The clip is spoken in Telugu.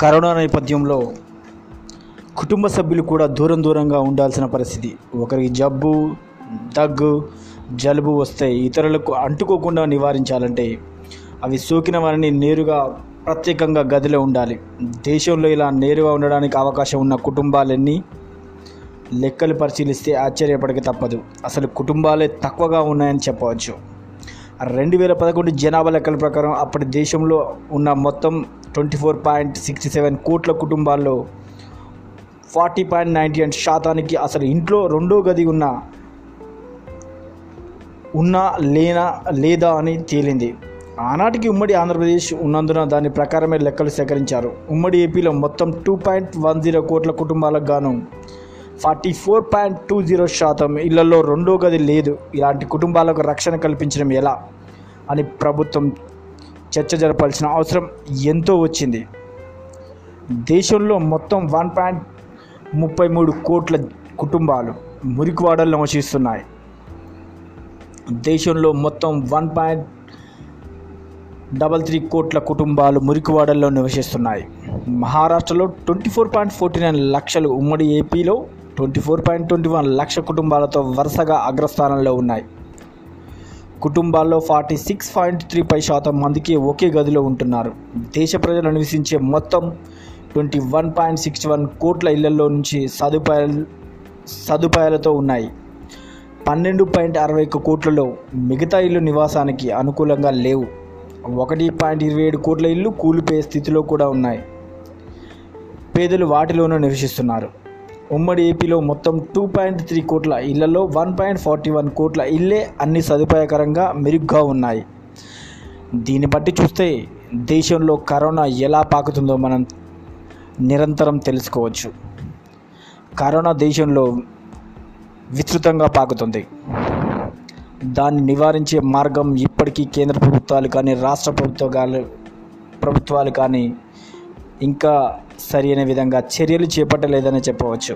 కరోనా నేపథ్యంలో కుటుంబ సభ్యులు కూడా దూరం దూరంగా ఉండాల్సిన పరిస్థితి. ఒకరికి జబ్బు దగ్గు జలుబు వస్తే ఇతరులకు అంటుకోకుండా నివారించాలంటే అవి సోకిన వారిని నేరుగా ప్రత్యేకంగా గదిలో ఉండాలి. దేశంలో ఇలా నేరుగా ఉండడానికి అవకాశం ఉన్న కుటుంబాలన్నీ లెక్కలు పరిశీలిస్తే ఆశ్చర్యపడక తప్పదు. అసలు కుటుంబాలే తక్కువగా ఉన్నాయని చెప్పవచ్చు. రెండు వేల పదకొండు జనాభా లెక్కల ప్రకారం అప్పటి దేశంలో ఉన్న మొత్తం twenty four point sixty seven కోట్ల కుటుంబాల్లో ఫార్టీ పాయింట్ నైంటీ ఎయిట్ శాతానికి అసలు ఇంట్లో రెండో గది ఉన్న ఉన్నా లేనా లేదా అని తేలింది. ఆనాటికి ఉమ్మడి ఆంధ్రప్రదేశ్ ఉన్నందున దాని ప్రకారమే లెక్కలు సేకరించారు. ఉమ్మడి ఏపీలో మొత్తం టూ పాయింట్ వన్ జీరో కోట్ల కుటుంబాలకు గాను forty four point two zero శాతం ఇళ్ళలో రెండో గది లేదు. ఇలాంటి కుటుంబాలకు రక్షణ కల్పించడం ఎలా? అని ప్రభుత్వం చర్చ జరపాల్సిన అవసరం ఎంతో వచ్చింది. దేశంలో మొత్తం వన్ పాయింట్ ముప్పై మూడు కోట్ల కుటుంబాలు మురికివాడలు నివసిస్తున్నాయి. దేశంలో మొత్తం వన్ పాయింట్ డబల్ త్రీ కోట్ల కుటుంబాలు మురికివాడల్లో నివసిస్తున్నాయి. మహారాష్ట్రలో twenty four point forty nine లక్షలు ఉమ్మడి ఏపీలో twenty four point twenty one lakh కుటుంబాలతో వరుసగా అగ్రస్థానంలో ఉన్నాయి. కుటుంబాల్లో forty six point three five శాతం మందికి ఒకే గదిలో ఉంటున్నారు. దేశ ప్రజలు నివసించే మొత్తం twenty one point six one కోట్ల ఇళ్ళలో నుంచి సదుపాయాలు సదుపాయాలతో ఉన్నాయి. పన్నెండు పాయింట్ అరవై ఒక్క కోట్లలో మిగతా ఇల్లు నివాసానికి అనుకూలంగా లేవు. ఒకటి పాయింట్ ఇరవై ఏడు కోట్ల ఇల్లు కూలిపోయే స్థితిలో కూడా ఉన్నాయి. పేదలు వాటిలోనూ నివసిస్తున్నారు. ఉమ్మడి ఏపీలో మొత్తం టూ పాయింట్ త్రీ కోట్ల ఇళ్ళలో వన్ పాయింట్ ఫార్టీ వన్ కోట్ల ఇల్లే అన్ని సదుపాయకరంగా మెరుగ్గా ఉన్నాయి. దీన్ని బట్టి చూస్తే దేశంలో కరోనా ఎలా పాకుతుందో మనం నిరంతరం తెలుసుకోవచ్చు. కరోనా దేశంలో విస్తృతంగా పాకుతుంది. దాన్ని నివారించే మార్గం ఇప్పటికీ కేంద్ర ప్రభుత్వాలు కానీ రాష్ట్ర ప్రభుత్వాలు ప్రభుత్వాలు కానీ ఇంకా సరైన విధంగా చర్యలు చేపట్టలేదని చెప్పవచ్చు.